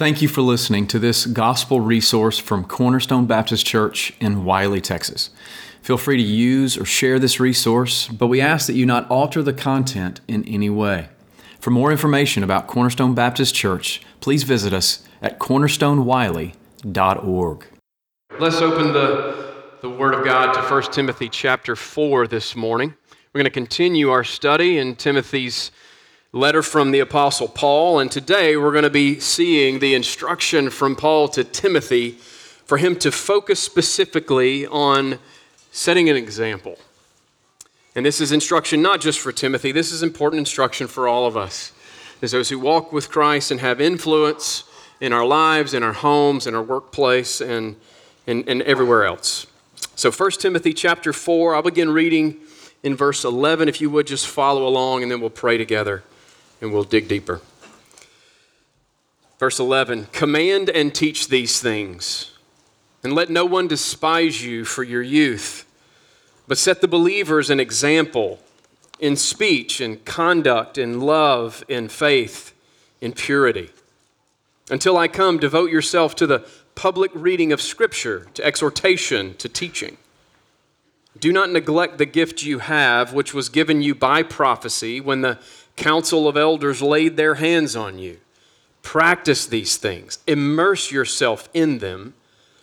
Thank you for listening to this gospel resource from Cornerstone Baptist Church in Wylie, Texas. Feel free to use or share this resource, but we ask that you not alter the content in any way. For more information about Cornerstone Baptist Church, please visit us at cornerstonewylie.org. Let's open the, the Word of God to 1 Timothy chapter 4 this morning. We're going to continue our study in Timothy's letter from the Apostle Paul, and today we're going to be seeing the instruction from Paul to Timothy for him to focus specifically on setting an example. And this is instruction not just for Timothy, this is important instruction for all of us. As those who walk with Christ and have influence in our lives, in our homes, in our workplace, and, and, and everywhere else. So 1 Timothy chapter 4, I'll begin reading in verse 11. If you would just follow along, and then we'll pray together and we'll dig deeper. Verse 11 Command and teach these things, and let no one despise you for your youth, but set the believers an example in speech, in conduct, in love, in faith, in purity. Until I come, devote yourself to the public reading of Scripture, to exhortation, to teaching. Do not neglect the gift you have, which was given you by prophecy when the council of elders laid their hands on you. Practice these things, immerse yourself in them,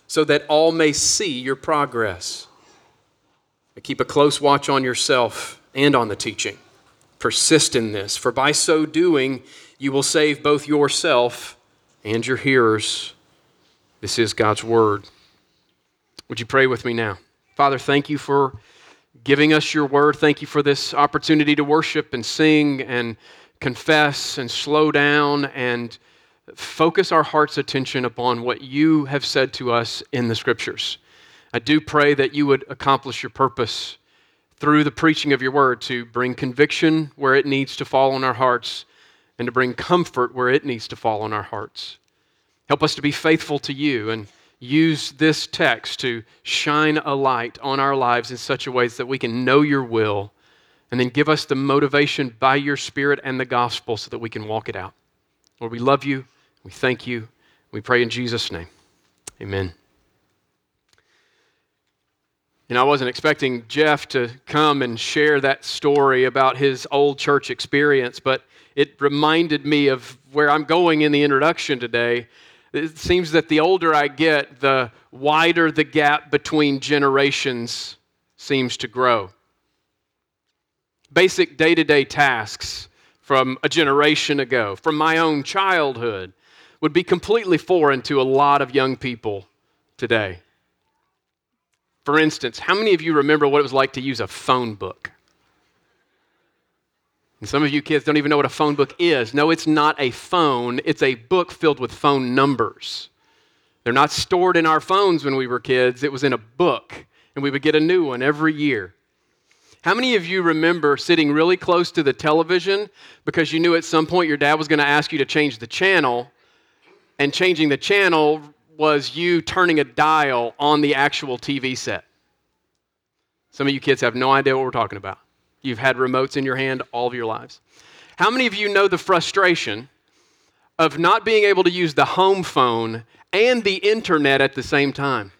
so that all may see your progress. keep a close watch on yourself and on the teaching. Persist in this, for by so doing, you will save both yourself and your hearers. This is God's word. Would you pray with me now? Father, thank you for giving us your word. Thank you for this opportunity to worship and sing and confess and slow down and focus our heart's attention upon what you have said to us in the scriptures. I do pray that you would accomplish your purpose through the preaching of your word to bring conviction where it needs to fall on our hearts and to bring comfort where it needs to fall on our hearts. Help us to be faithful to you and use this text to shine a light on our lives in such a way that we can know your will and then give us the motivation by your spirit and the gospel so that we can walk it out. Lord, we love you. We thank you. We pray in Jesus' name. Amen. You know, I wasn't expecting Jeff to come and share that story about his old church experience, but it reminded me of where I'm going in the introduction today it seems that the older I get, the wider the gap between generations seems to grow. Basic day to day tasks from a generation ago, from my own childhood, would be completely foreign to a lot of young people today. For instance, how many of you remember what it was like to use a phone book? And some of you kids don't even know what a phone book is. No, it's not a phone, it's a book filled with phone numbers. They're not stored in our phones when we were kids, it was in a book, and we would get a new one every year. How many of you remember sitting really close to the television because you knew at some point your dad was going to ask you to change the channel, and changing the channel was you turning a dial on the actual TV set? Some of you kids have no idea what we're talking about. You've had remotes in your hand all of your lives. How many of you know the frustration of not being able to use the home phone and the internet at the same time?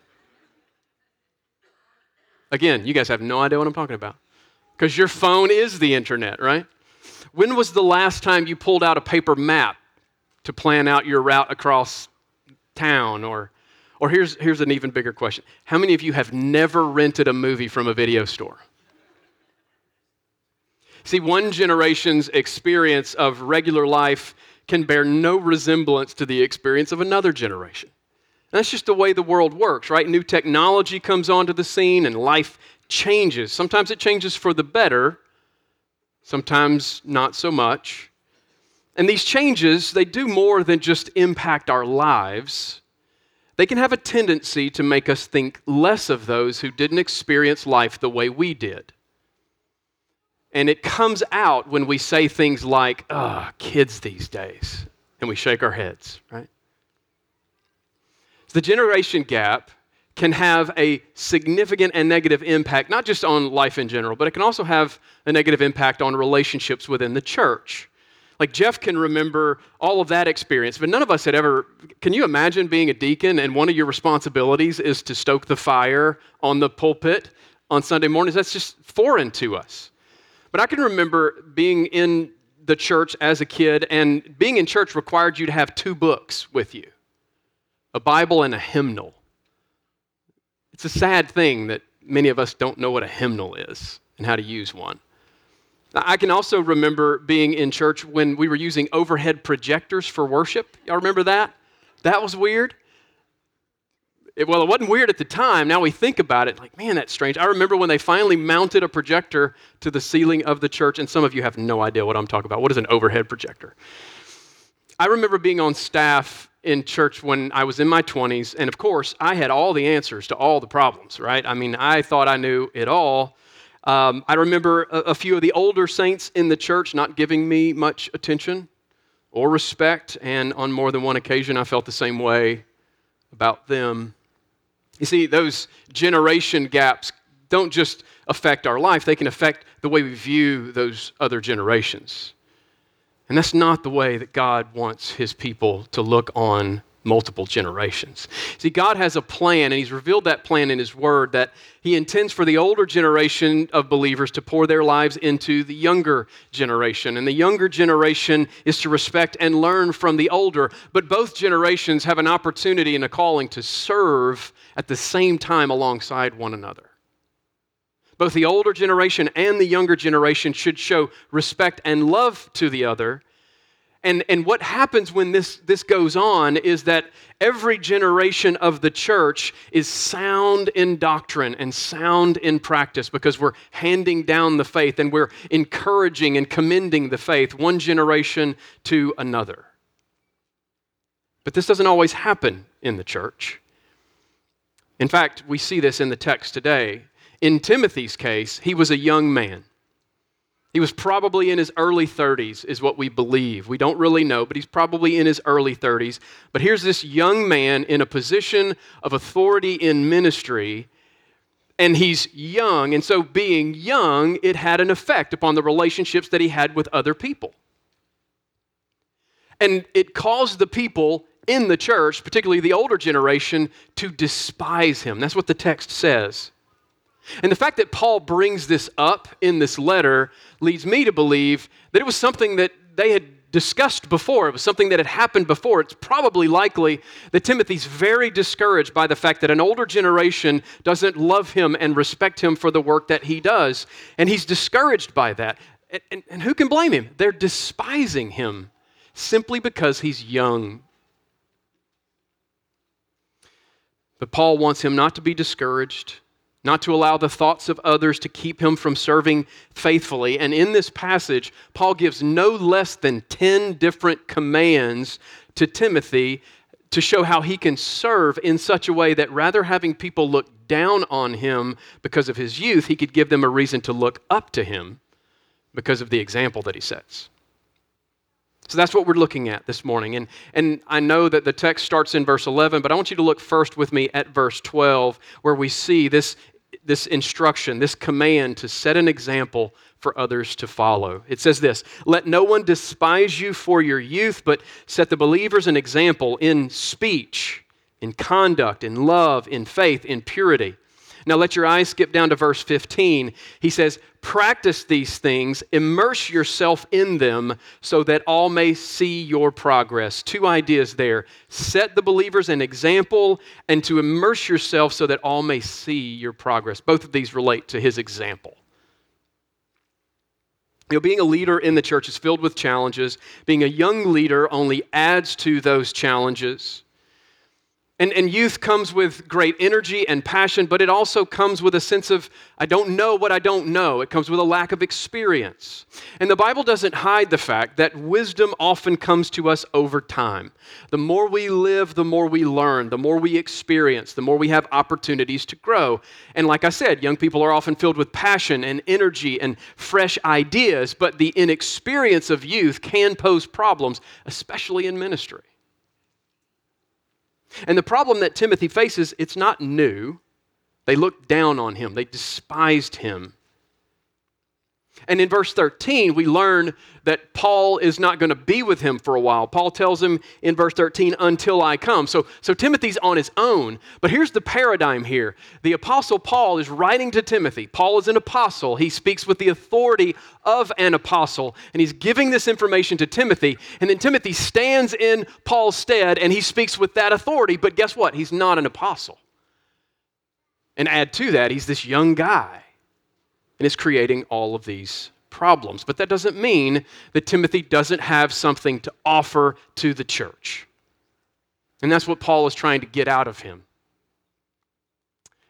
Again, you guys have no idea what I'm talking about. Because your phone is the internet, right? When was the last time you pulled out a paper map to plan out your route across town? Or, or here's, here's an even bigger question How many of you have never rented a movie from a video store? See, one generation's experience of regular life can bear no resemblance to the experience of another generation. that's just the way the world works, right? New technology comes onto the scene and life changes. Sometimes it changes for the better, sometimes not so much. And these changes, they do more than just impact our lives. They can have a tendency to make us think less of those who didn't experience life the way we did. And it comes out when we say things like, oh, kids these days. And we shake our heads, right? The generation gap can have a significant and negative impact, not just on life in general, but it can also have a negative impact on relationships within the church. Like Jeff can remember all of that experience, but none of us had ever. Can you imagine being a deacon and one of your responsibilities is to stoke the fire on the pulpit on Sunday mornings? That's just foreign to us. But I can remember being in the church as a kid, and being in church required you to have two books with you a Bible and a hymnal. It's a sad thing that many of us don't know what a hymnal is and how to use one. I can also remember being in church when we were using overhead projectors for worship. Y'all remember that? That was weird. It, well, it wasn't weird at the time. Now we think about it, like, man, that's strange. I remember when they finally mounted a projector to the ceiling of the church, and some of you have no idea what I'm talking about. What is an overhead projector? I remember being on staff in church when I was in my 20s, and of course, I had all the answers to all the problems, right? I mean, I thought I knew it all. Um, I remember a, a few of the older saints in the church not giving me much attention or respect, and on more than one occasion, I felt the same way about them. You see, those generation gaps don't just affect our life, they can affect the way we view those other generations. And that's not the way that God wants his people to look on multiple generations. See, God has a plan, and He's revealed that plan in His Word that He intends for the older generation of believers to pour their lives into the younger generation. And the younger generation is to respect and learn from the older, but both generations have an opportunity and a calling to serve at the same time alongside one another. Both the older generation and the younger generation should show respect and love to the other and, and what happens when this, this goes on is that every generation of the church is sound in doctrine and sound in practice because we're handing down the faith and we're encouraging and commending the faith one generation to another. But this doesn't always happen in the church. In fact, we see this in the text today. In Timothy's case, he was a young man. He was probably in his early 30s, is what we believe. We don't really know, but he's probably in his early 30s. But here's this young man in a position of authority in ministry, and he's young. And so, being young, it had an effect upon the relationships that he had with other people. And it caused the people in the church, particularly the older generation, to despise him. That's what the text says. And the fact that Paul brings this up in this letter leads me to believe that it was something that they had discussed before. It was something that had happened before. It's probably likely that Timothy's very discouraged by the fact that an older generation doesn't love him and respect him for the work that he does. And he's discouraged by that. And, and, and who can blame him? They're despising him simply because he's young. But Paul wants him not to be discouraged not to allow the thoughts of others to keep him from serving faithfully. And in this passage, Paul gives no less than 10 different commands to Timothy to show how he can serve in such a way that rather having people look down on him because of his youth, he could give them a reason to look up to him because of the example that he sets. So that's what we're looking at this morning. And, and I know that the text starts in verse 11, but I want you to look first with me at verse 12, where we see this, this instruction, this command to set an example for others to follow. It says this Let no one despise you for your youth, but set the believers an example in speech, in conduct, in love, in faith, in purity. Now let your eyes skip down to verse 15. He says, Practice these things, immerse yourself in them, so that all may see your progress. Two ideas there set the believers an example, and to immerse yourself so that all may see your progress. Both of these relate to his example. You know, being a leader in the church is filled with challenges. Being a young leader only adds to those challenges. And, and youth comes with great energy and passion, but it also comes with a sense of, I don't know what I don't know. It comes with a lack of experience. And the Bible doesn't hide the fact that wisdom often comes to us over time. The more we live, the more we learn, the more we experience, the more we have opportunities to grow. And like I said, young people are often filled with passion and energy and fresh ideas, but the inexperience of youth can pose problems, especially in ministry. And the problem that Timothy faces, it's not new. They looked down on him, they despised him. And in verse 13, we learn that Paul is not going to be with him for a while. Paul tells him in verse 13, until I come. So, so Timothy's on his own. But here's the paradigm here the Apostle Paul is writing to Timothy. Paul is an apostle, he speaks with the authority of an apostle, and he's giving this information to Timothy. And then Timothy stands in Paul's stead and he speaks with that authority. But guess what? He's not an apostle. And add to that, he's this young guy and is creating all of these problems. But that doesn't mean that Timothy doesn't have something to offer to the church. And that's what Paul is trying to get out of him.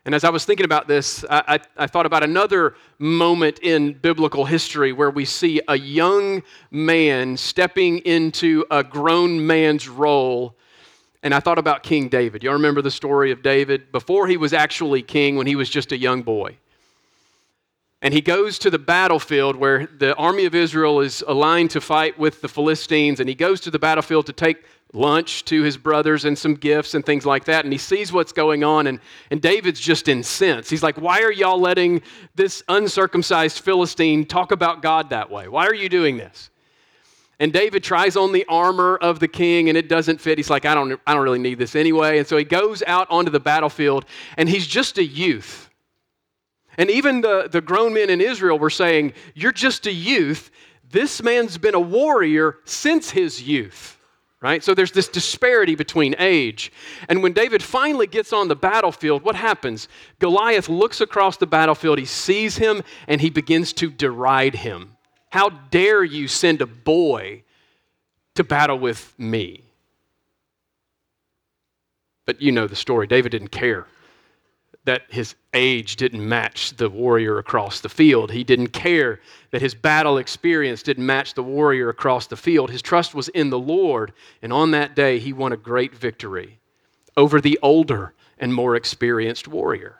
And as I was thinking about this, I, I, I, thought about another moment in biblical history where we see a young man stepping into a grown man's role. And I thought about King David. Y'all remember the story of David? Before he was actually king, when he was just a young boy. And he goes to the battlefield where the army of Israel is aligned to fight with the Philistines. And he goes to the battlefield to take lunch to his brothers and some gifts and things like that. And he sees what's going on. And, and David's just incensed. He's like, Why are y'all letting this uncircumcised Philistine talk about God that way? Why are you doing this? And David tries on the armor of the king and it doesn't fit. He's like, I don't, I don't really need this anyway. And so he goes out onto the battlefield and he's just a youth. And even the, the grown men in Israel were saying, You're just a youth. This man's been a warrior since his youth. Right? So there's this disparity between age. And when David finally gets on the battlefield, what happens? Goliath looks across the battlefield, he sees him, and he begins to deride him. How dare you send a boy to battle with me? But you know the story. David didn't care that his age didn't match the warrior across the field. He didn't care that his battle experience didn't match the warrior across the field. His trust was in the Lord, and on that day, he won a great victory over the older and more experienced warrior.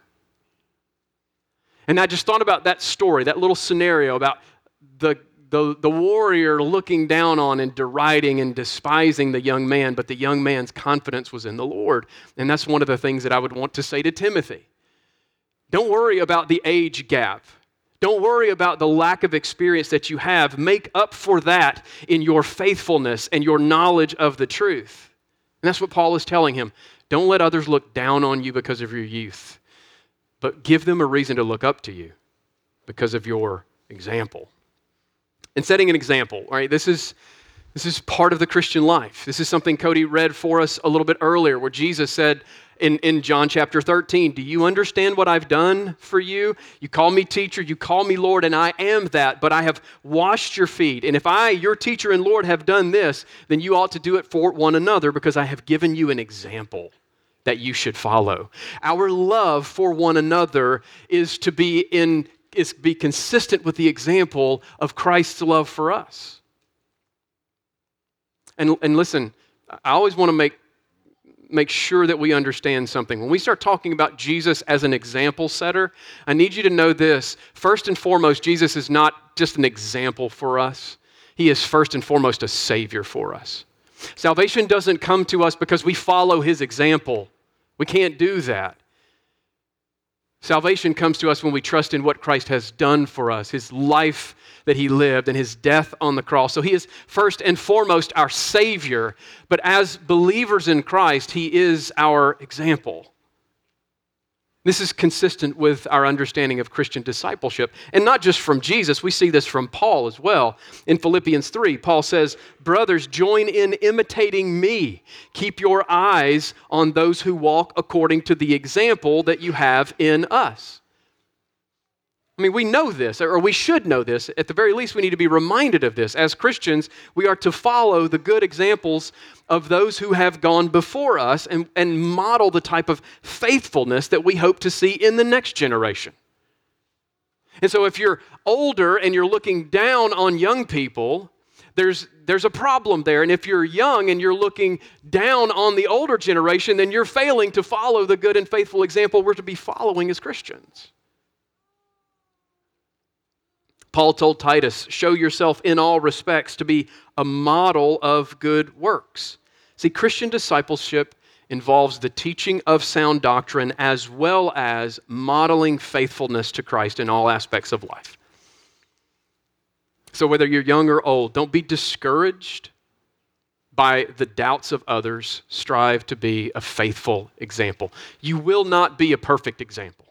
And I just thought about that story, that little scenario about the, the, the warrior looking down on and deriding and despising the young man, but the young man's confidence was in the Lord. And that's one of the things that I would want to say to Timothy. Don't worry about the age gap. Don't worry about the lack of experience that you have. Make up for that in your faithfulness and your knowledge of the truth. And that's what Paul is telling him. Don't let others look down on you because of your youth, but give them a reason to look up to you because of your example. And setting an example, right? This is this is part of the Christian life. This is something Cody read for us a little bit earlier, where Jesus said, in, in John chapter 13. Do you understand what I've done for you? You call me teacher, you call me Lord, and I am that, but I have washed your feet. And if I, your teacher and Lord, have done this, then you ought to do it for one another because I have given you an example that you should follow. Our love for one another is to be in is be consistent with the example of Christ's love for us. And, and listen, I always want to make make sure that we understand something. When we start talking about Jesus as an example setter, I need you to know this. First and foremost, Jesus is not just an example for us, He is first and foremost a Savior for us. Salvation doesn't come to us because we follow His example. We can't do that. Salvation comes to us when we trust in what Christ has done for us, His life that he lived and his death on the cross. So he is first and foremost our Savior, but as believers in Christ, he is our example. This is consistent with our understanding of Christian discipleship. And not just from Jesus, we see this from Paul as well. In Philippians 3, Paul says, Brothers, join in imitating me. Keep your eyes on those who walk according to the example that you have in us. I mean, we know this, or we should know this. At the very least, we need to be reminded of this. As Christians, we are to follow the good examples of those who have gone before us and, and model the type of faithfulness that we hope to see in the next generation. And so, if you're older and you're looking down on young people, there's, there's a problem there. And if you're young and you're looking down on the older generation, then you're failing to follow the good and faithful example we're to be following as Christians. Paul told Titus, Show yourself in all respects to be a model of good works. See, Christian discipleship involves the teaching of sound doctrine as well as modeling faithfulness to Christ in all aspects of life. So, whether you're young or old, don't be discouraged by the doubts of others. Strive to be a faithful example. You will not be a perfect example.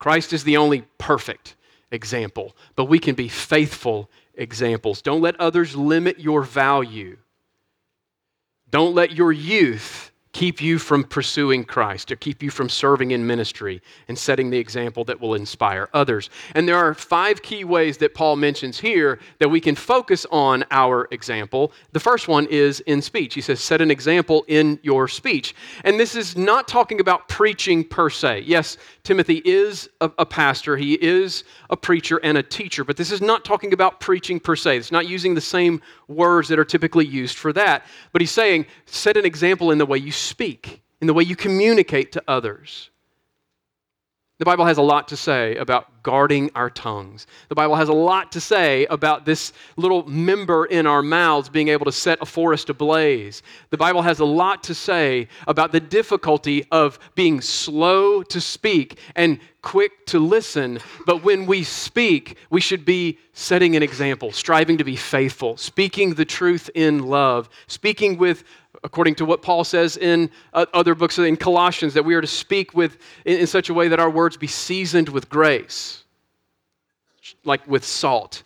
Christ is the only perfect example, but we can be faithful examples. Don't let others limit your value. Don't let your youth keep you from pursuing Christ or keep you from serving in ministry and setting the example that will inspire others. And there are five key ways that Paul mentions here that we can focus on our example. The first one is in speech. He says, set an example in your speech. And this is not talking about preaching per se. Yes, Timothy is a, a pastor, he is a preacher and a teacher, but this is not talking about preaching per se. It's not using the same words that are typically used for that. But he's saying, set an example in the way you speak, in the way you communicate to others. The Bible has a lot to say about guarding our tongues. The Bible has a lot to say about this little member in our mouths being able to set a forest ablaze. The Bible has a lot to say about the difficulty of being slow to speak and quick to listen. But when we speak, we should be setting an example, striving to be faithful, speaking the truth in love, speaking with according to what Paul says in uh, other books in Colossians, that we are to speak with in, in such a way that our words be seasoned with grace, like with salt.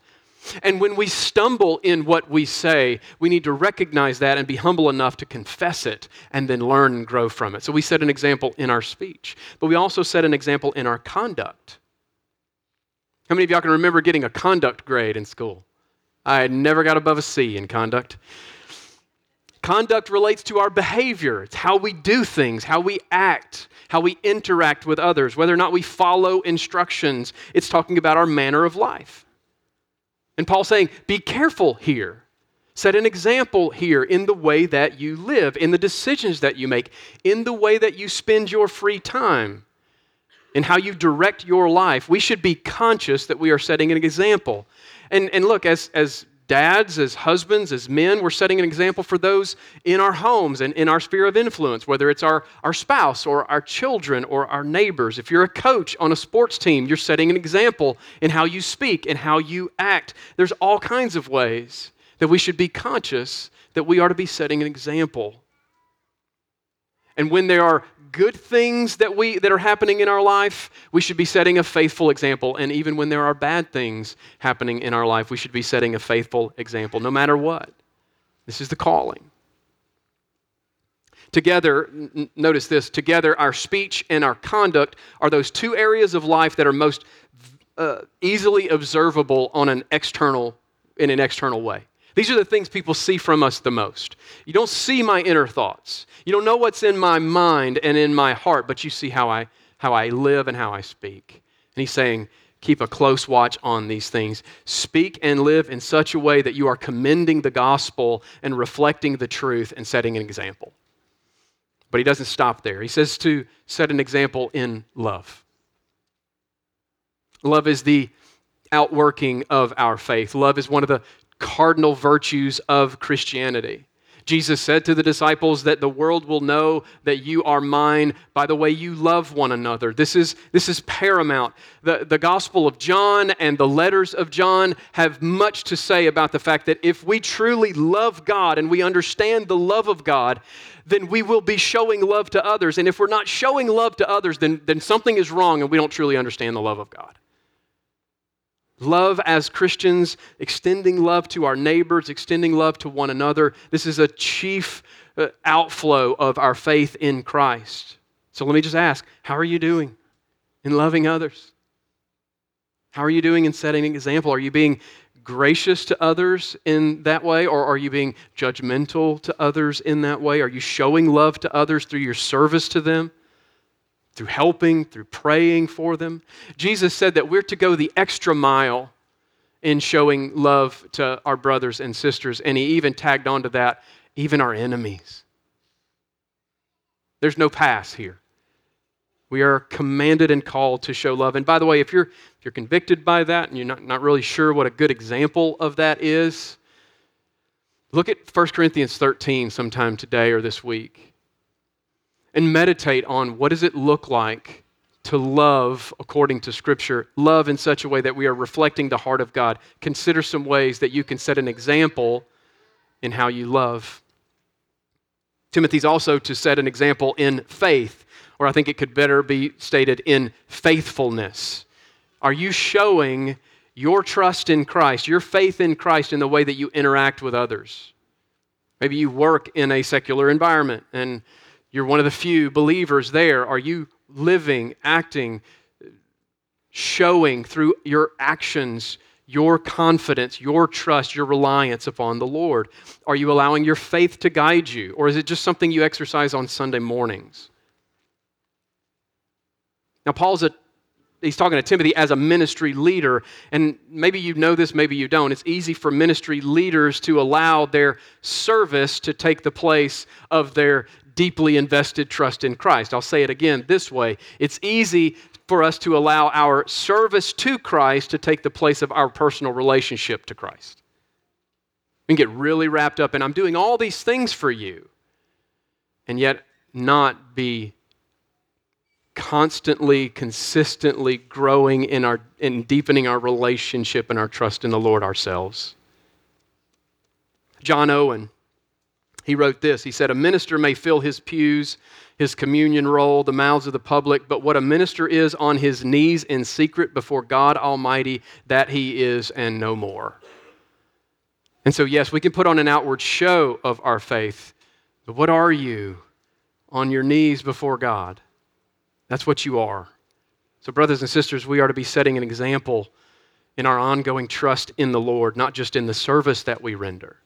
And when we stumble in what we say, we need to recognize that and be humble enough to confess it and then learn and grow from it. So we set an example in our speech, but we also set an example in our conduct. How many of y'all can remember getting a conduct grade in school? I never got above a C in conduct. Conduct relates to our behavior. It's how we do things, how we act, how we interact with others, whether or not we follow instructions. It's talking about our manner of life. And Paul's saying, be careful here. Set an example here in the way that you live, in the decisions that you make, in the way that you spend your free time, in how you direct your life. We should be conscious that we are setting an example. And, and look, as, as dads, as husbands, as men, we're setting an example for those in our homes and in our sphere of influence, whether it's our, our spouse or our children or our neighbors. If you're a coach on a sports team, you're setting an example in how you speak and how you act. There's all kinds of ways that we should be conscious that we are to be setting an example. And when there are good things that, we, that are happening in our life, we should be setting a faithful example. And even when there are bad things happening in our life, we should be setting a faithful example, no matter what. This is the calling. Together, n- notice this together, our speech and our conduct are those two areas of life that are most uh, easily observable on an external, in an external way. These are the things people see from us the most. You don't see my inner thoughts. You don't know what's in my mind and in my heart, but you see how I, how I live and how I speak. And he's saying, keep a close watch on these things. Speak and live in such a way that you are commending the gospel and reflecting the truth and setting an example. But he doesn't stop there. He says to set an example in love. Love is the outworking of our faith. Love is one of the cardinal virtues of Christianity. Jesus said to the disciples that the world will know that you are mine by the way you love one another. This is, this is paramount. The, the Gospel of John and the letters of John have much to say about the fact that if we truly love God and we understand the love of God, then we will be showing love to others. And if we're not showing love to others, then, then something is wrong and we don't truly understand the love of God. Love as Christians, extending love to our neighbors, extending love to one another. This is a chief uh, outflow of our faith in Christ. So let me just ask how are you doing in loving others? How are you doing in setting an example? Are you being gracious to others in that way, or are you being judgmental to others in that way? Are you showing love to others through your service to them? Through helping, through praying for them. Jesus said that we're to go the extra mile in showing love to our brothers and sisters, and he even tagged onto that, even our enemies. There's no pass here. We are commanded and called to show love. And by the way, if you're, if you're convicted by that and you're not, not really sure what a good example of that is, look at 1 Corinthians 13 sometime today or this week and meditate on what does it look like to love according to Scripture, love in such a way that we are reflecting the heart of God. Consider some ways that you can set an example in how you love. Timothy's also to set an example in faith, or I think it could better be stated in faithfulness. Are you showing your trust in Christ, your faith in Christ in the way that you interact with others? Maybe you work in a secular environment and you're one of the few believers there. Are you living, acting, showing through your actions your confidence, your trust, your reliance upon the Lord? Are you allowing your faith to guide you, or is it just something you exercise on Sunday mornings? Now, Paul's a he's talking to Timothy as a ministry leader. And maybe you know this, maybe you don't. It's easy for ministry leaders to allow their service to take the place of their deeply invested trust in Christ. I'll say it again this way it's easy for us to allow our service to Christ to take the place of our personal relationship to Christ. We can get really wrapped up in, I'm doing all these things for you, and yet not be constantly, consistently growing in our in deepening our relationship and our trust in the Lord ourselves. John Owen, he wrote this. He said, A minister may fill his pews his communion roll, the mouths of the public, but what a minister is on his knees in secret before God Almighty, that he is and no more. And so, yes, we can put on an outward show of our faith, but what are you on your knees before God? That's what you are. So, brothers and sisters, we are to be setting an example in our ongoing trust in the Lord, not just in the service that we render.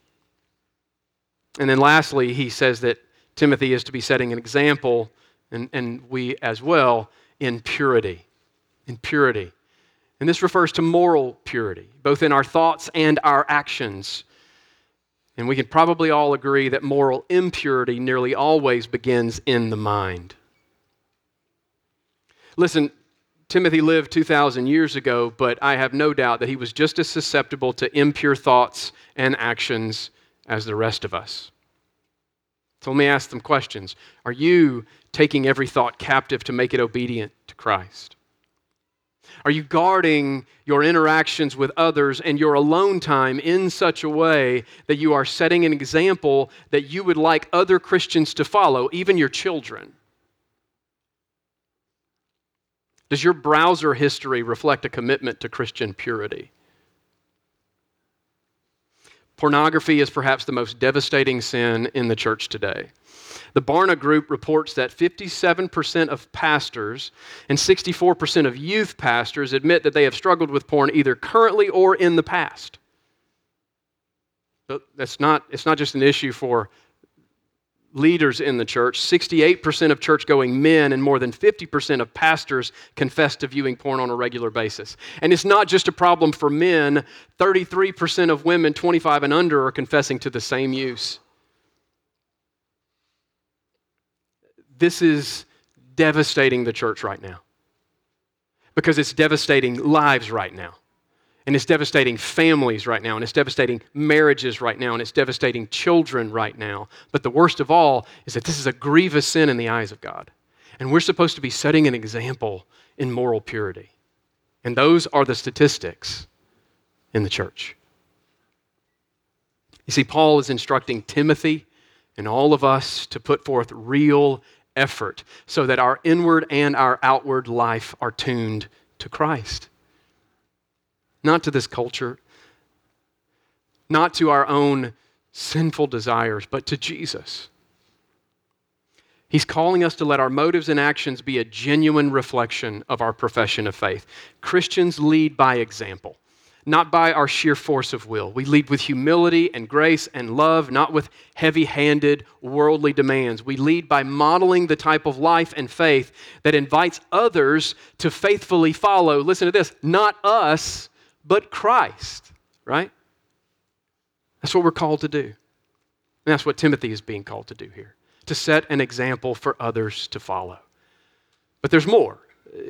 And then lastly, he says that Timothy is to be setting an example, and, and we as well, in purity. In purity. And this refers to moral purity, both in our thoughts and our actions. And we can probably all agree that moral impurity nearly always begins in the mind. Listen, Timothy lived 2,000 years ago, but I have no doubt that he was just as susceptible to impure thoughts and actions as the rest of us. So let me ask them questions. Are you taking every thought captive to make it obedient to Christ? Are you guarding your interactions with others and your alone time in such a way that you are setting an example that you would like other Christians to follow, even your children? Does your browser history reflect a commitment to Christian purity? Pornography is perhaps the most devastating sin in the church today. The Barna Group reports that 57% of pastors and 64% of youth pastors admit that they have struggled with porn either currently or in the past. But that's not, it's not just an issue for leaders in the church, 68% of church going men and more than 50% of pastors confess to viewing porn on a regular basis. And it's not just a problem for men, 33% of women 25 and under are confessing to the same use. This is devastating the church right now because it's devastating lives right now. And it's devastating families right now, and it's devastating marriages right now, and it's devastating children right now. But the worst of all is that this is a grievous sin in the eyes of God. And we're supposed to be setting an example in moral purity. And those are the statistics in the church. You see, Paul is instructing Timothy and all of us to put forth real effort so that our inward and our outward life are tuned to Christ not to this culture, not to our own sinful desires, but to Jesus. He's calling us to let our motives and actions be a genuine reflection of our profession of faith. Christians lead by example, not by our sheer force of will. We lead with humility and grace and love, not with heavy handed worldly demands. We lead by modeling the type of life and faith that invites others to faithfully follow. Listen to this not us, but Christ, right? That's what we're called to do. And that's what Timothy is being called to do here to set an example for others to follow. But there's more.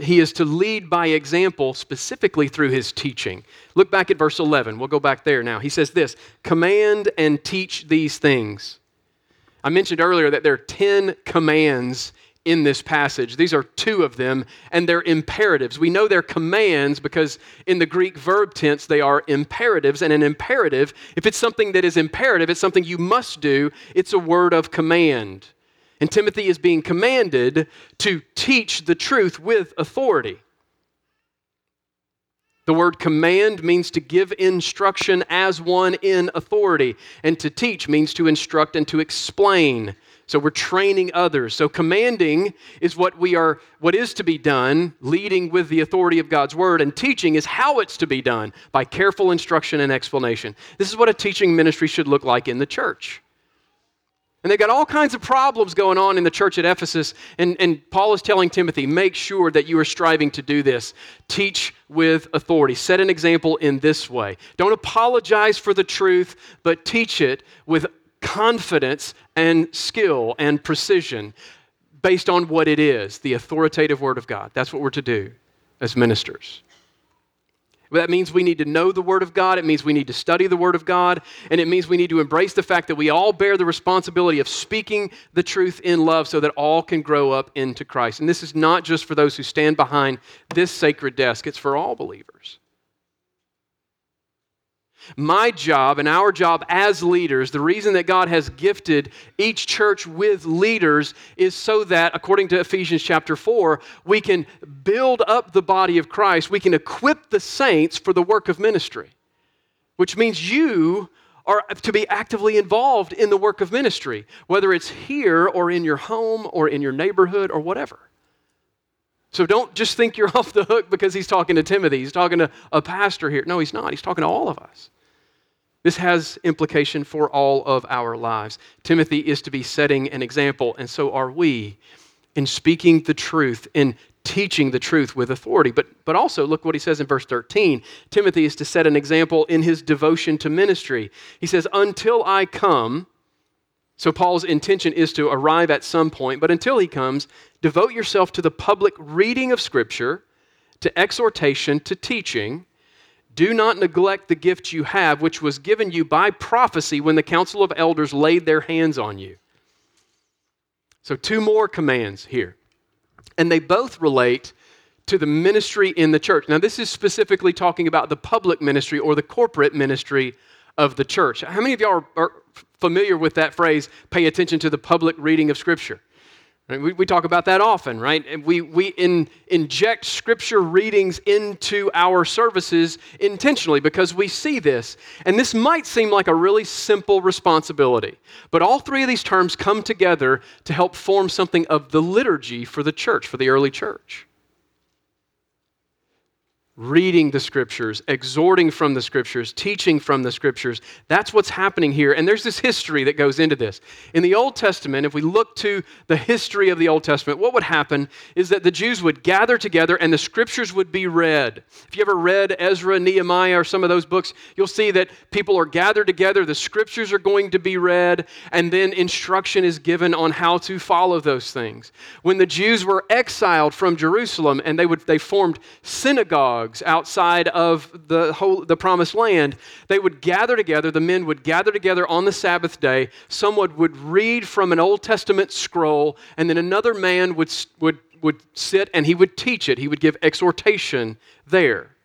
He is to lead by example specifically through his teaching. Look back at verse 11. We'll go back there now. He says this Command and teach these things. I mentioned earlier that there are 10 commands in this passage. These are two of them, and they're imperatives. We know they're commands because in the Greek verb tense, they are imperatives. And an imperative, if it's something that is imperative, it's something you must do, it's a word of command. And Timothy is being commanded to teach the truth with authority. The word command means to give instruction as one in authority, and to teach means to instruct and to explain. So we're training others. So commanding is what we are what is to be done, leading with the authority of God's word, and teaching is how it's to be done by careful instruction and explanation. This is what a teaching ministry should look like in the church. And they've got all kinds of problems going on in the church at Ephesus. And, and Paul is telling Timothy, make sure that you are striving to do this. Teach with authority. Set an example in this way. Don't apologize for the truth, but teach it with confidence and skill and precision based on what it is the authoritative Word of God. That's what we're to do as ministers. That means we need to know the Word of God. It means we need to study the Word of God. And it means we need to embrace the fact that we all bear the responsibility of speaking the truth in love so that all can grow up into Christ. And this is not just for those who stand behind this sacred desk, it's for all believers. My job and our job as leaders, the reason that God has gifted each church with leaders is so that, according to Ephesians chapter 4, we can build up the body of Christ. We can equip the saints for the work of ministry, which means you are to be actively involved in the work of ministry, whether it's here or in your home or in your neighborhood or whatever. So don't just think you're off the hook because he's talking to Timothy. He's talking to a pastor here. No, he's not. He's talking to all of us. This has implication for all of our lives. Timothy is to be setting an example, and so are we in speaking the truth, in teaching the truth with authority. But, but also, look what he says in verse 13 Timothy is to set an example in his devotion to ministry. He says, Until I come, so Paul's intention is to arrive at some point, but until he comes, devote yourself to the public reading of Scripture, to exhortation, to teaching. Do not neglect the gift you have, which was given you by prophecy when the council of elders laid their hands on you. So, two more commands here. And they both relate to the ministry in the church. Now, this is specifically talking about the public ministry or the corporate ministry of the church. How many of y'all are, are familiar with that phrase, pay attention to the public reading of Scripture? We, we talk about that often, right? And we, we in, inject scripture readings into our services intentionally because we see this. And this might seem like a really simple responsibility, but all three of these terms come together to help form something of the liturgy for the church, for the early church reading the scriptures, exhorting from the scriptures, teaching from the scriptures. That's what's happening here. And there's this history that goes into this. In the Old Testament, if we look to the history of the Old Testament, what would happen is that the Jews would gather together and the scriptures would be read. If you ever read Ezra, Nehemiah, or some of those books, you'll see that people are gathered together, the scriptures are going to be read, and then instruction is given on how to follow those things. When the Jews were exiled from Jerusalem and they would they formed synagogues synagogues outside of the, whole, the promised land, they would gather together, the men would gather together on the Sabbath day. Someone would read from an Old Testament scroll, and then another man would, would, would sit and he would teach it. He would give exhortation there.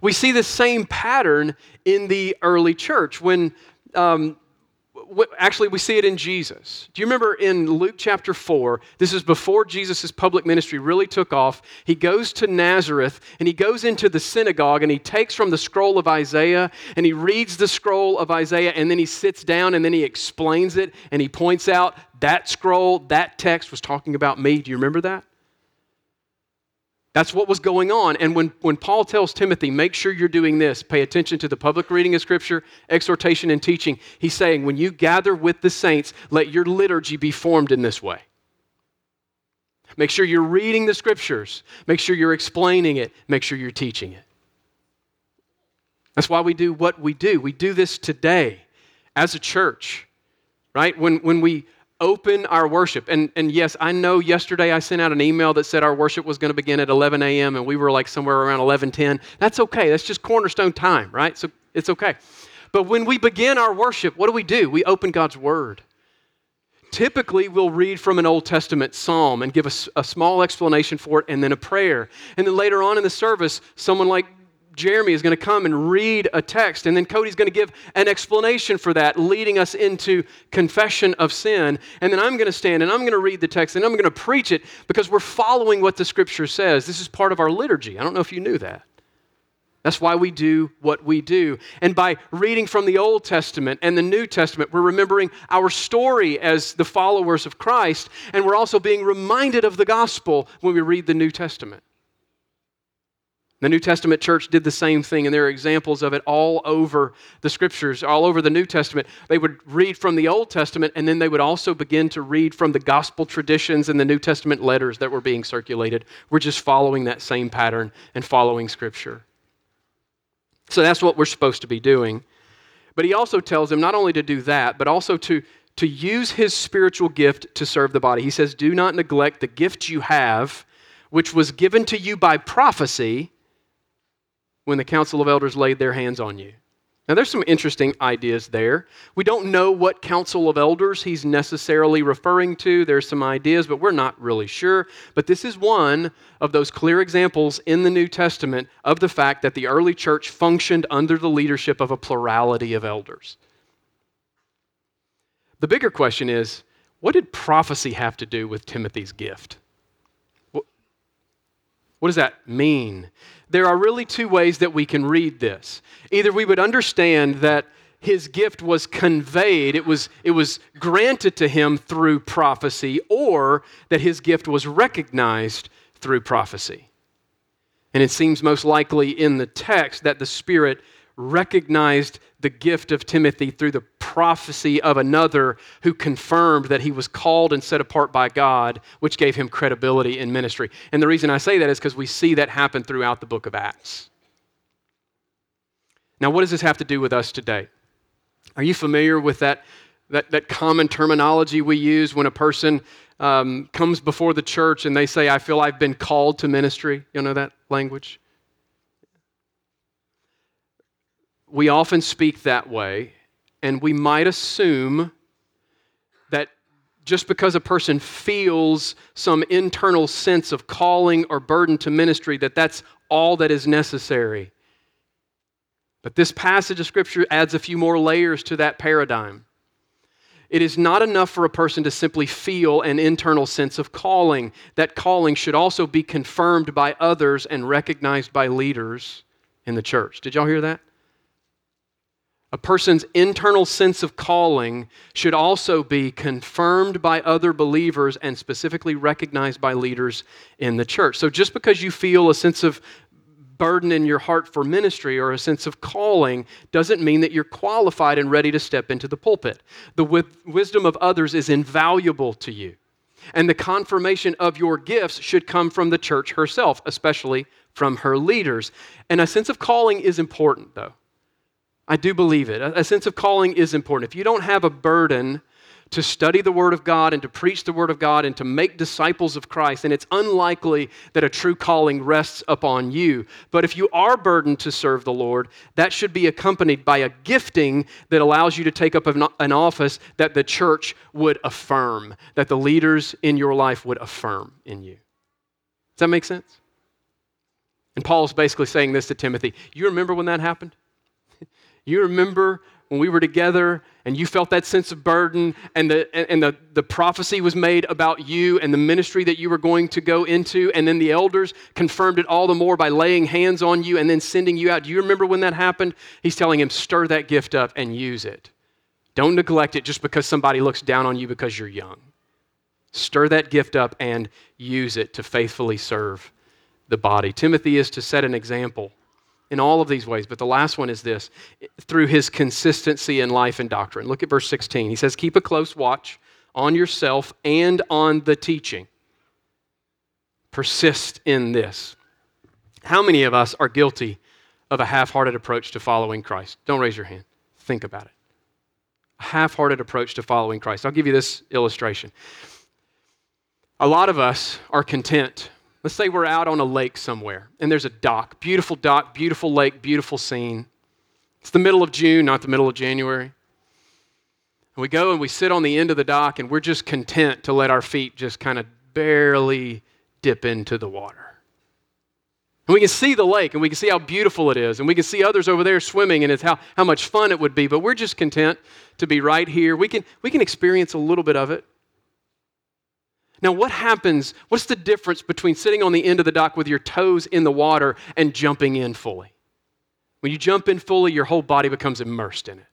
We see the same pattern in the early church when um, actually, we see it in Jesus. Do you remember in Luke chapter 4? This is before Jesus' public ministry really took off. He goes to Nazareth and he goes into the synagogue and he takes from the scroll of Isaiah and he reads the scroll of Isaiah and then he sits down and then he explains it and he points out that scroll, that text was talking about me. Do you remember that? That's what was going on. And when, when Paul tells Timothy, make sure you're doing this, pay attention to the public reading of Scripture, exhortation, and teaching, he's saying, when you gather with the saints, let your liturgy be formed in this way. Make sure you're reading the Scriptures, make sure you're explaining it, make sure you're teaching it. That's why we do what we do. We do this today as a church, right? When, when we open our worship. And, and yes, I know yesterday I sent out an email that said our worship was going to begin at 11 a.m. and we were like somewhere around 11:10. That's okay. That's just cornerstone time, right? So it's okay. But when we begin our worship, what do we do? We open God's word. typically we'll read from an Old Testament psalm and give a, a small explanation for it and then a prayer. And then later on in the service, someone like Jeremy is going to come and read a text, and then Cody's going to give an explanation for that, leading us into confession of sin. And then I'm going to stand and I'm going to read the text and I'm going to preach it because we're following what the scripture says. This is part of our liturgy. I don't know if you knew that. That's why we do what we do. And by reading from the Old Testament and the New Testament, we're remembering our story as the followers of Christ, and we're also being reminded of the gospel when we read the New Testament. The New Testament church did the same thing, and there are examples of it all over the scriptures, all over the New Testament. They would read from the Old Testament, and then they would also begin to read from the gospel traditions and the New Testament letters that were being circulated. We're just following that same pattern and following scripture. So that's what we're supposed to be doing. But he also tells them not only to do that, but also to, to use his spiritual gift to serve the body. He says, Do not neglect the gift you have, which was given to you by prophecy when the council of elders laid their hands on you. Now, there's some interesting ideas there. We don't know what council of elders he's necessarily referring to. There's some ideas, but we're not really sure. But this is one of those clear examples in the New Testament of the fact that the early church functioned under the leadership of a plurality of elders. The bigger question is what did prophecy have to do with Timothy's gift? What does that mean? There are really two ways that we can read this. Either we would understand that his gift was conveyed, it was, it was granted to him through prophecy, or that his gift was recognized through prophecy. And it seems most likely in the text that the Spirit recognized the gift of Timothy through the prophecy of another who confirmed that he was called and set apart by God, which gave him credibility in ministry. And the reason I say that is because we see that happen throughout the book of Acts. Now, what does this have to do with us today? Are you familiar with that, that, that common terminology we use when a person um, comes before the church and they say, I feel I've been called to ministry? You know that language? We often speak that way, and we might assume that just because a person feels some internal sense of calling or burden to ministry, that that's all that is necessary. But this passage of Scripture adds a few more layers to that paradigm. It is not enough for a person to simply feel an internal sense of calling. That calling should also be confirmed by others and recognized by leaders in the church. Did y'all hear that? A person's internal sense of calling should also be confirmed by other believers and specifically recognized by leaders in the church. So just because you feel a sense of burden in your heart for ministry or a sense of calling doesn't mean that you're qualified and ready to step into the pulpit. The wisdom of others is invaluable to you. And the confirmation of your gifts should come from the church herself, especially from her leaders. And a sense of calling is important, though. I do believe it. A sense of calling is important. If you don't have a burden to study the Word of God and to preach the Word of God and to make disciples of Christ, then it's unlikely that a true calling rests upon you. But if you are burdened to serve the Lord, that should be accompanied by a gifting that allows you to take up an office that the church would affirm, that the leaders in your life would affirm in you. Does that make sense? And Paul's basically saying this to Timothy. You remember when that happened? You remember when we were together and you felt that sense of burden and, the, and the, the prophecy was made about you and the ministry that you were going to go into, and then the elders confirmed it all the more by laying hands on you and then sending you out. Do you remember when that happened? He's telling him, stir that gift up and use it. Don't neglect it just because somebody looks down on you because you're young. Stir that gift up and use it to faithfully serve the body. Timothy is to set an example in all of these ways. But the last one is this through his consistency in life and doctrine. Look at verse 16. He says, Keep a close watch on yourself and on the teaching. Persist in this. How many of us are guilty of a half hearted approach to following Christ? Don't raise your hand. Think about it. A half hearted approach to following Christ. I'll give you this illustration. A lot of us are content Let's say we're out on a lake somewhere and there's a dock, beautiful dock, beautiful lake, beautiful scene. It's the middle of June, not the middle of January. And we go and we sit on the end of the dock and we're just content to let our feet just kind of barely dip into the water. And we can see the lake and we can see how beautiful it is. And we can see others over there swimming and it's how, how much fun it would be. But we're just content to be right here. We can, we can experience a little bit of it. Now, what happens? What's the difference between sitting on the end of the dock with your toes in the water and jumping in fully? When you jump in fully, your whole body becomes immersed in it.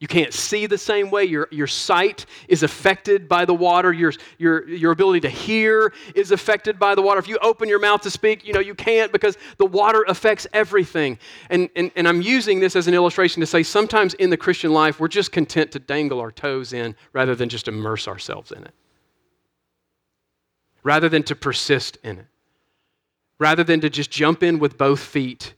You can't see the same way. Your, your sight is affected by the water. Your, your, your ability to hear is affected by the water. If you open your mouth to speak, you know, you can't because the water affects everything. And, and, and I'm using this as an illustration to say sometimes in the Christian life, we're just content to dangle our toes in rather than just immerse ourselves in it, rather than to persist in it, rather than to just jump in with both feet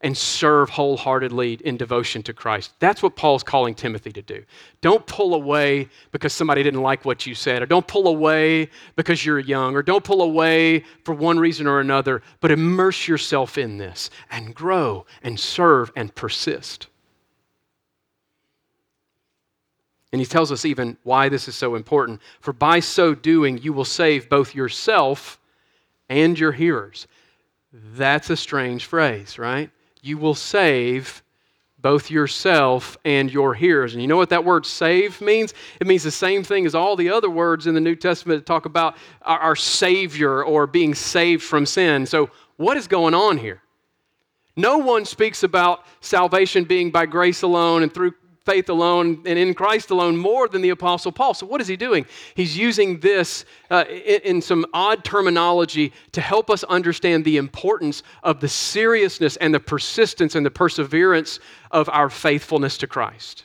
and serve wholeheartedly in devotion to Christ. That's what Paul's calling Timothy to do. Don't pull away because somebody didn't like what you said, or don't pull away because you're young, or don't pull away for one reason or another, but immerse yourself in this and grow and serve and persist. And he tells us even why this is so important. For by so doing, you will save both yourself and your hearers. That's a strange phrase, right? you will save both yourself and your hearers. And you know what that word save means? It means the same thing as all the other words in the New Testament that talk about our, Savior or being saved from sin. So, what is going on here? No one speaks about salvation being by grace alone and through faith alone and in Christ alone more than the Apostle Paul. So, what is he doing? He's using this uh, in, in some odd terminology to help us understand the importance of the seriousness and the persistence and the perseverance of our faithfulness to Christ.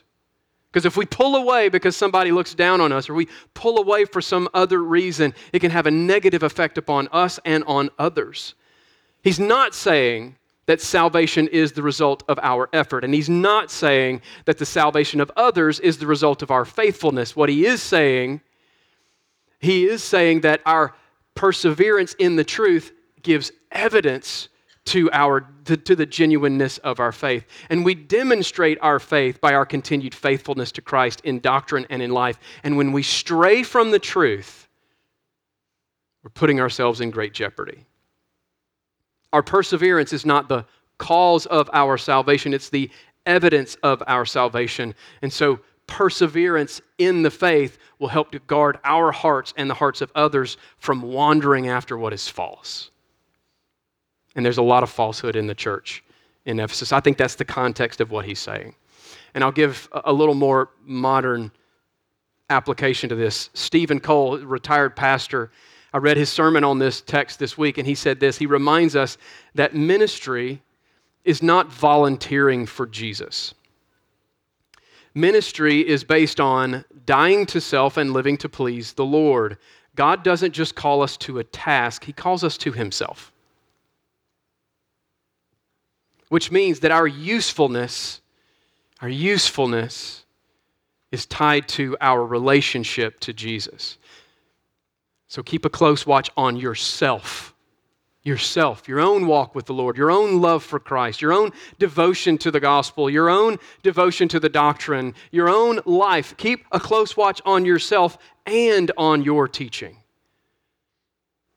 Because if we pull away because somebody looks down on us or we pull away for some other reason, it can have a negative effect upon us and on others. He's not saying that salvation is the result of our effort. And he's not saying that the salvation of others is the result of our faithfulness. What he is saying, he is saying that our perseverance in the truth gives evidence to our to, to, the genuineness of our faith and we demonstrate our faith by our continued faithfulness to christ in doctrine and in life and when we stray from the truth we're putting ourselves in great jeopardy our perseverance is not the cause of our salvation, it's the evidence of our salvation. And so, perseverance in the faith will help to guard our hearts and the hearts of others from wandering after what is false. And there's a lot of falsehood in the church in Ephesus. I think that's the context of what he's saying. And I'll give a little more modern application to this. Steven Cole, retired pastor, I read his sermon on this text this week, and he said this. He reminds us that ministry is not volunteering for Jesus. Ministry is based on dying to self and living to please the Lord. God doesn't just call us to a task, He calls us to Himself. Which means that our usefulness, our usefulness is tied to our relationship to Jesus. So keep a close watch on yourself. Yourself, your own walk with the Lord, your own love for Christ, your own devotion to the gospel, your own devotion to the doctrine, your own life. Keep a close watch on yourself and on your teaching.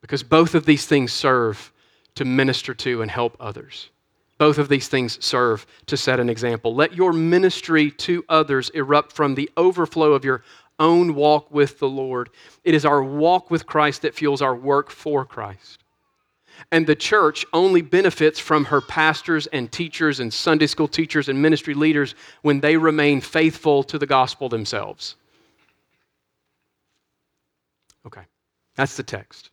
Because both of these things serve to minister to and help others. Both of these things serve to set an example. Let your ministry to others erupt from the overflow of your own walk with the Lord. It is our walk with Christ that fuels our work for Christ. And the church only benefits from her pastors and teachers and Sunday school teachers and ministry leaders when they remain faithful to the gospel themselves. Okay, that's the text.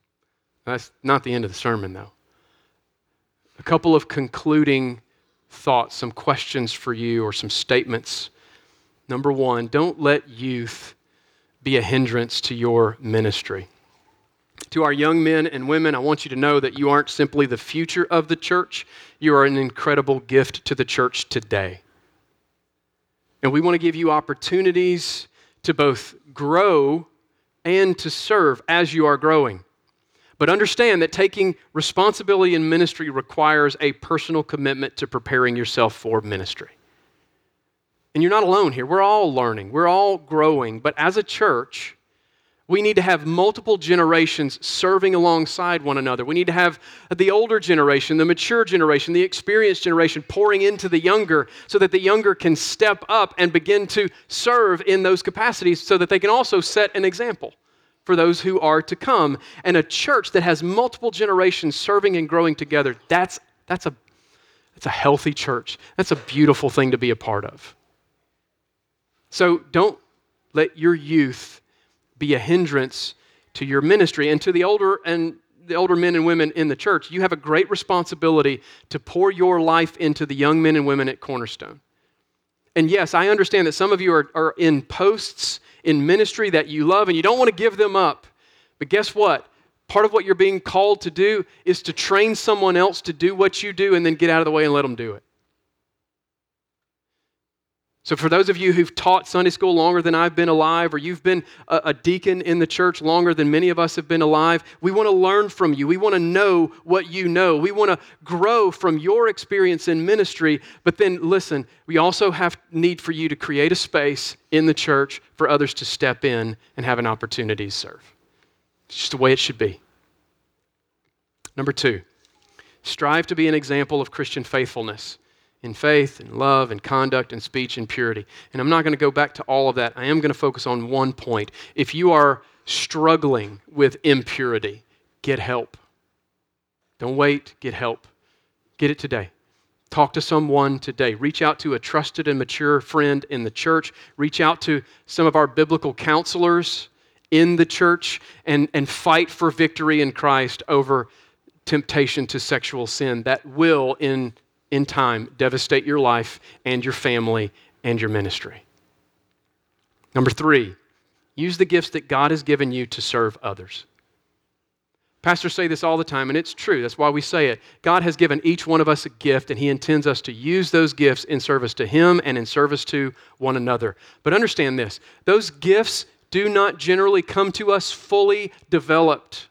That's not the end of the sermon, though. A couple of concluding thoughts, some questions for you, or some statements. Number one, don't let youth be a hindrance to your ministry. To our young men and women, I want you to know that you aren't simply the future of the church, you are an incredible gift to the church today. And we want to give you opportunities to both grow and to serve as you are growing. But understand that taking responsibility in ministry requires a personal commitment to preparing yourself for ministry. And you're not alone here. We're all learning, we're all growing. But as a church, we need to have multiple generations serving alongside one another. We need to have the older generation, the mature generation, the experienced generation pouring into the younger so that the younger can step up and begin to serve in those capacities so that they can also set an example for those who are to come. And a church that has multiple generations serving and growing together, that's, that's, a, that's a healthy church. That's a beautiful thing to be a part of. So don't let your youth be a hindrance to your ministry and to the older and the older men and women in the church. You have a great responsibility to pour your life into the young men and women at Cornerstone. And yes, I understand that some of you are, are in posts in ministry that you love and you don't want to give them up. But guess what? Part of what you're being called to do is to train someone else to do what you do and then get out of the way and let them do it. So, for those of you who've taught Sunday school longer than I've been alive, or you've been a, a, deacon in the church longer than many of us have been alive, we want to learn from you. We want to know what you know. We want to grow from your experience in ministry. But then, listen, we also have need for you to create a space in the church for others to step in and have an opportunity to serve. It's just the way it should be. Number two, strive to be an example of Christian faithfulness in faith and love and conduct and speech and purity. And I'm not going to go back to all of that. I am going to focus on one point. If you are struggling with impurity, get help. Don't wait, get help. Get it today. Talk to someone today. Reach out to a trusted and mature friend in the church. Reach out to some of our biblical counselors in the church and, and fight for victory in Christ over temptation to sexual sin that will, in in time devastate your life and your family and your ministry. Number three, use the gifts that God has given you to serve others. Pastors say this all the time, and it's true. That's why we say it. God has given each one of us a gift, and He intends us to use those gifts in service to Him and in service to one another. But understand this those gifts do not generally come to us fully developed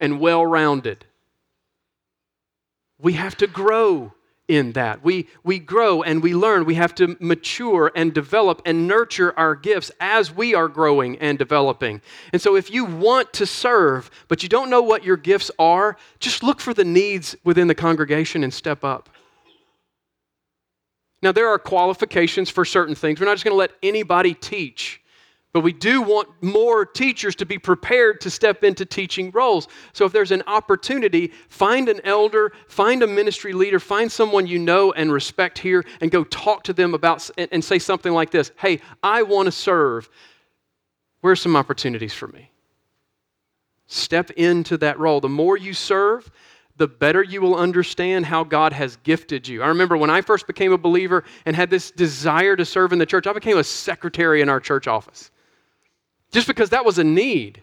and well rounded. We have to grow in that. We, we grow and we learn. We have to mature and develop and nurture our gifts as we are growing and developing. And so, if you want to serve, but you don't know what your gifts are, just look for the needs within the congregation and step up. Now, there are qualifications for certain things. We're not just going to let anybody teach. But we do want more teachers to be prepared to step into teaching roles. So if there's an opportunity, find an elder, find a ministry leader, find someone you know and respect here, and go talk to them about and say something like this Hey, I want to serve. Where's some opportunities for me? Step into that role. The more you serve, the better you will understand how God has gifted you. I remember when I first became a believer and had this desire to serve in the church, I became a secretary in our church office just because that was a need.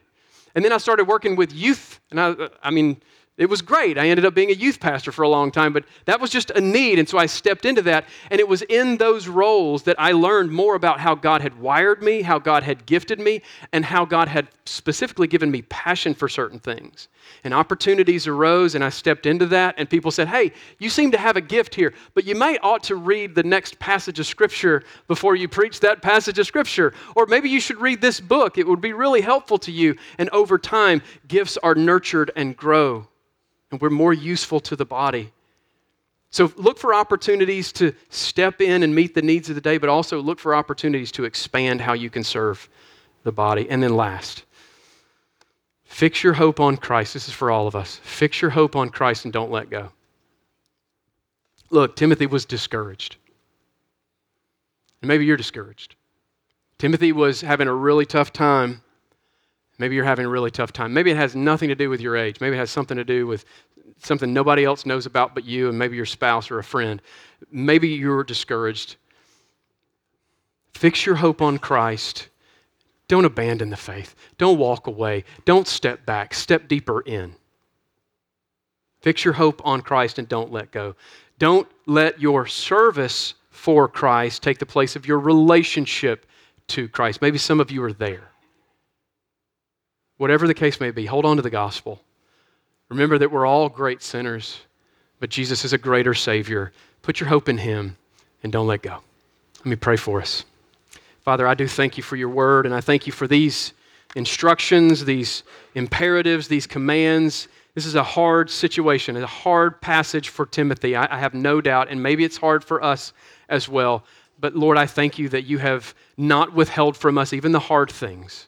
And then I started working with youth, and I, I mean, it was great. I ended up being a youth pastor for a long time, but that was just a need. And so I stepped into that. And it was in those roles that I learned more about how God had wired me, how God had gifted me, and how God had specifically given me passion for certain things. And opportunities arose, and I stepped into that. And people said, Hey, you seem to have a gift here, but you might ought to read the next passage of Scripture before you preach that passage of Scripture. Or maybe you should read this book. It would be really helpful to you. And over time, gifts are nurtured and grow and we're more useful to the body. So look for opportunities to step in and meet the needs of the day, but also look for opportunities to expand how you can serve the body. And then last, fix your hope on Christ. This is for all of us. Fix your hope on Christ and don't let go. Look, Timothy was discouraged. And maybe you're discouraged. Timothy was having a really tough time Maybe you're having a really tough time. Maybe it has nothing to do with your age. Maybe it has something to do with something nobody else knows about but you and maybe your spouse or a friend. Maybe you're discouraged. Fix your hope on Christ. Don't abandon the faith. Don't walk away. Don't step back. Step deeper in. Fix your hope on Christ and don't let go. Don't let your service for Christ take the place of your relationship to Christ. Maybe some of you are there. Whatever the case may be, hold on to the gospel. Remember that we're all great sinners, but Jesus is a greater Savior. Put your hope in Him and don't let go. Let me pray for us. Father, I do thank you for your word, and I thank you for these instructions, these imperatives, these commands. This is a hard situation, a hard passage for Timothy. I, I, have no doubt, and maybe it's hard for us as well. But Lord, I thank you that you have not withheld from us even the hard things.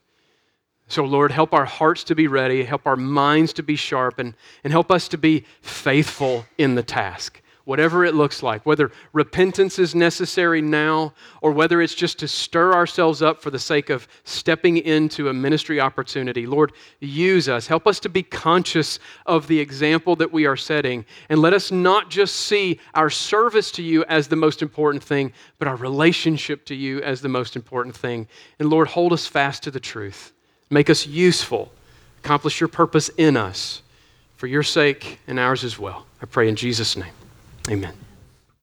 So, Lord, help our hearts to be ready, help our minds to be sharp, and, and help us to be faithful in the task whatever it looks like, whether repentance is necessary now or whether it's just to stir ourselves up for the sake of stepping into a ministry opportunity. Lord, use us. Help us to be conscious of the example that we are setting. And let us not just see our service to you as the most important thing, but our relationship to you as the most important thing. And Lord, hold us fast to the truth. Make us useful. Accomplish your purpose in us for your sake and ours as well. I pray in Jesus' name. Amen.